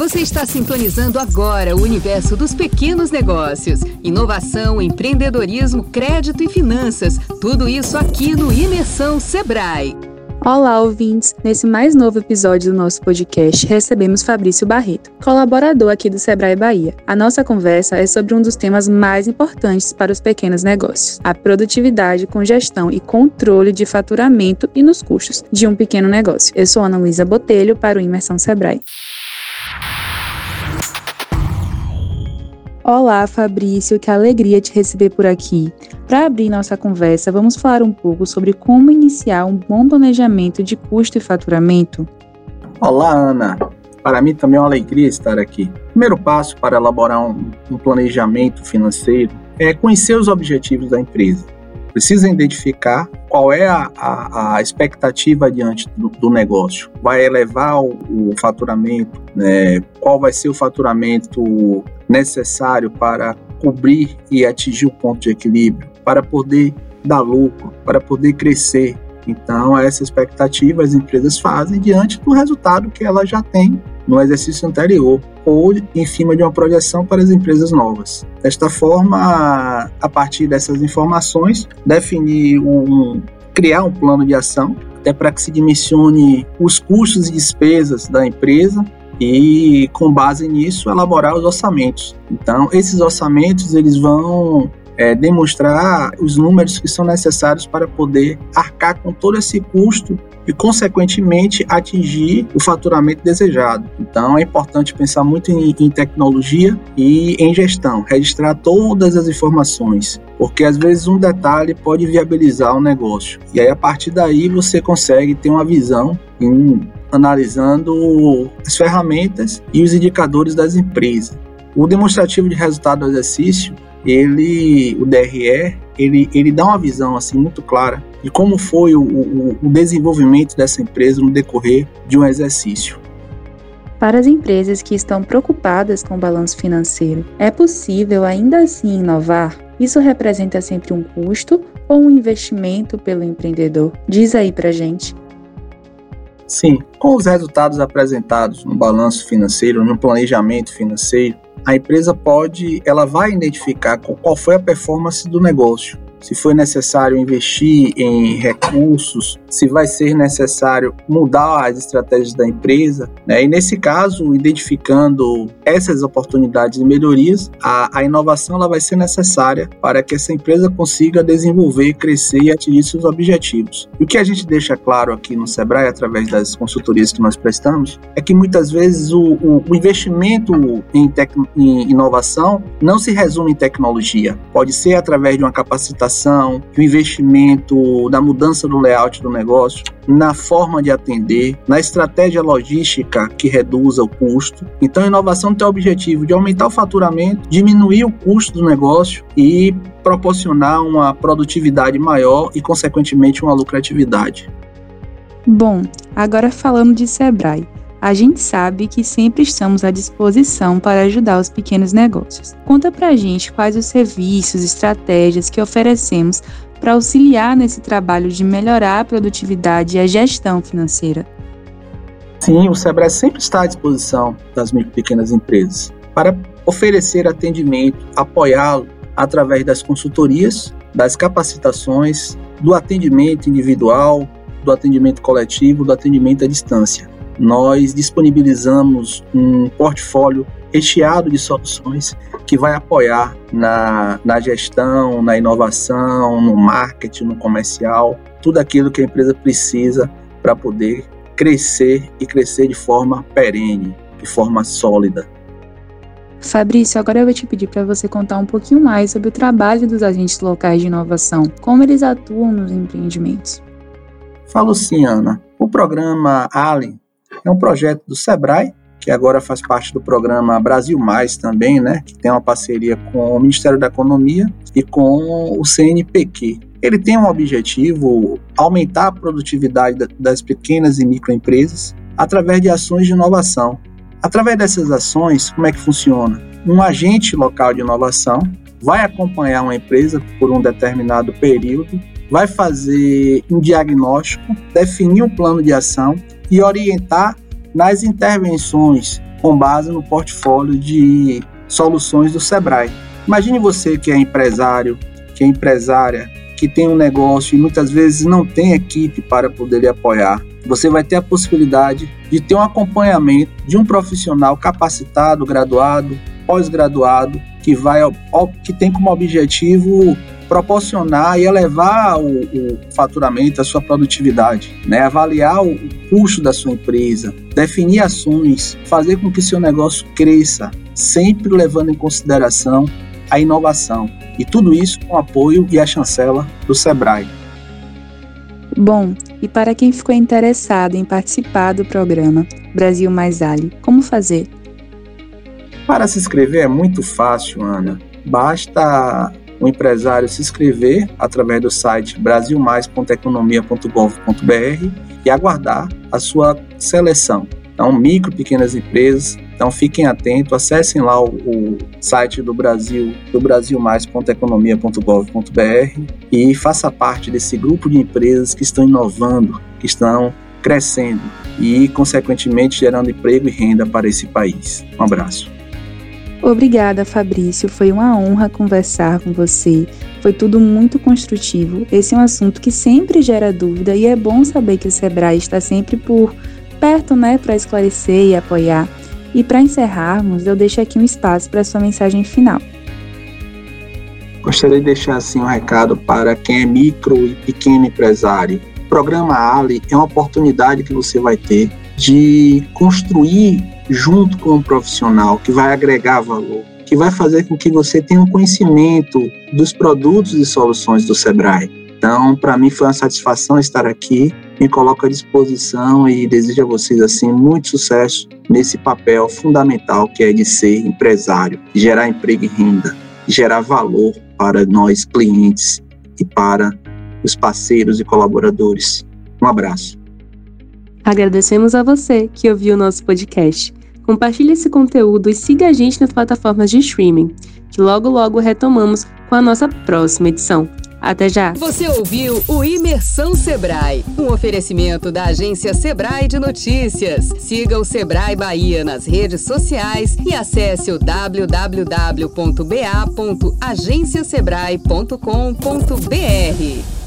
Você está sintonizando agora o universo dos pequenos negócios. Inovação, empreendedorismo, crédito e finanças. Tudo isso aqui no Imersão Sebrae. Olá, ouvintes! Nesse mais novo episódio do nosso podcast, recebemos Fabrício Barreto, colaborador aqui do Sebrae Bahia. A nossa conversa é sobre um dos temas mais importantes para os pequenos negócios: a produtividade com gestão e controle de faturamento e nos custos de um pequeno negócio. Eu sou Ana Luísa Botelho para o Imersão Sebrae. Olá, Fabrício, que alegria te receber por aqui. Para abrir nossa conversa, vamos falar um pouco sobre como iniciar um bom planejamento de custo e faturamento? Olá, Ana. Para mim também é uma alegria estar aqui. O primeiro passo para elaborar um, um planejamento financeiro é conhecer os objetivos da empresa. Precisa identificar qual é a, a, a expectativa diante do, do, negócio. Vai elevar o, o faturamento? Né? Qual vai ser o faturamento necessário para cobrir e atingir o ponto de equilíbrio, para poder dar lucro, para poder crescer. Então, essa expectativa as empresas fazem diante do resultado que ela já tem no exercício anterior ou em cima de uma projeção para as empresas novas. Desta forma, a partir dessas informações, definir um criar um plano de ação até para que se dimensione os custos e despesas da empresa e com base nisso elaborar os orçamentos. Então, esses orçamentos eles vão é, demonstrar os números que são necessários para poder arcar com todo esse custo e, consequentemente, atingir o faturamento desejado. Então, é importante pensar muito em, em tecnologia e em gestão, registrar todas as informações, porque às vezes um detalhe pode viabilizar um negócio. E aí, a partir daí, você consegue ter uma visão em analisando as ferramentas e os indicadores das empresas. O demonstrativo de resultado do exercício, ele, o DRE, ele, ele dá uma visão assim muito clara de como foi o, o, o desenvolvimento dessa empresa no decorrer de um exercício. Para as empresas que estão preocupadas com o balanço financeiro, é possível ainda assim inovar? Isso representa sempre um custo ou um investimento pelo empreendedor? Diz aí pra gente. Sim, com os resultados apresentados no balanço financeiro, no planejamento financeiro, a empresa pode, ela vai identificar qual foi a performance do negócio se foi necessário investir em recursos, se vai ser necessário mudar as estratégias da empresa. Né? E nesse caso, identificando essas oportunidades de melhorias, a, a inovação ela vai ser necessária para que essa empresa consiga desenvolver, crescer e atingir seus objetivos. E o que a gente deixa claro aqui no Sebrae, através das consultorias que nós prestamos, é que muitas vezes o, o, o investimento em, tec, em inovação não se resume em tecnologia. Pode ser através de uma capacitação inovação, do investimento, da mudança do layout do negócio, na forma de atender, na estratégia logística que reduza o custo. Então, a inovação tem o objetivo de aumentar o faturamento, diminuir o custo do negócio e proporcionar uma produtividade maior e, consequentemente, uma lucratividade. Bom, agora falando de Sebrae. A gente sabe que sempre estamos à disposição para ajudar os pequenos negócios. Conta pra gente quais os serviços, estratégias que oferecemos para auxiliar nesse trabalho de melhorar a produtividade e a gestão financeira. Sim, o Sebrae sempre está à disposição das micro e pequenas empresas para oferecer atendimento, apoiá-lo através das consultorias, das capacitações, do atendimento individual, do atendimento coletivo, do atendimento à distância nós disponibilizamos um portfólio recheado de soluções que vai apoiar na, na gestão, na inovação, no marketing, no comercial, tudo aquilo que a empresa precisa para poder crescer e crescer de forma perene, de forma sólida. Fabrício, agora eu vou te pedir para você contar um pouquinho mais sobre o trabalho dos agentes locais de inovação, como eles atuam nos empreendimentos. Falo sim, Ana. O programa Ali é um projeto do Sebrae, que agora faz parte do programa Brasil Mais também, né, que tem uma parceria com o Ministério da Economia e com o CNPq. Ele tem um objetivo aumentar a produtividade das pequenas e microempresas através de ações de inovação. Através dessas ações, como é que funciona? Um agente local de inovação vai acompanhar uma empresa por um determinado período, vai fazer um diagnóstico, definir um plano de ação e orientar nas intervenções com base no portfólio de soluções do Sebrae. Imagine você que é empresário, que é empresária, que tem um negócio e muitas vezes não tem equipe para poder lhe apoiar. Você vai ter a possibilidade de ter um acompanhamento de um profissional capacitado, graduado, pós-graduado, que vai que tem como objetivo proporcionar e elevar o, o, faturamento, a sua produtividade, né? avaliar o, o custo da sua empresa, definir ações, fazer com que seu negócio cresça, sempre levando em consideração a inovação. E tudo isso com o apoio e a chancela do Sebrae. Bom, e para quem ficou interessado em participar do programa Brasil Mais Ali, como fazer? Para se inscrever é muito fácil, Ana. Basta o empresário se inscrever através do site brasilmais.economia.gov.br e aguardar a sua seleção. Então, micro, pequenas empresas. Então, fiquem atentos, acessem lá o, o site do Brasil, do brasilmais.economia.gov.br e faça parte desse grupo de empresas que estão inovando, que estão crescendo e, consequentemente, gerando emprego e renda para esse país. Um abraço. Obrigada, Fabrício. Foi uma honra conversar com você. Foi tudo muito construtivo. Esse é um assunto que sempre gera dúvida e é bom saber que o Sebrae está sempre por perto, né, para esclarecer e apoiar. E para encerrarmos, eu deixo aqui um espaço para sua mensagem final. Gostaria de deixar assim um recado para quem é micro e pequeno empresário. O programa Ali é uma oportunidade que você vai ter de construir junto com um profissional que vai agregar valor, que vai fazer com que você tenha um conhecimento dos produtos e soluções do Sebrae. Então, para mim foi uma satisfação estar aqui. Me coloco à disposição e desejo a vocês assim muito sucesso nesse papel fundamental que é de ser empresário, gerar emprego e renda, gerar valor para nós clientes e para os parceiros e colaboradores. Um abraço. Agradecemos a você que ouviu o nosso podcast. Compartilhe esse conteúdo e siga a gente nas plataformas de streaming, que logo logo retomamos com a nossa próxima edição. Até já! Você ouviu o Imersão Sebrae, um oferecimento da agência Sebrae de Notícias. Siga o Sebrae Bahia nas redes sociais e acesse o www.ba.agenciasebrae.com.br.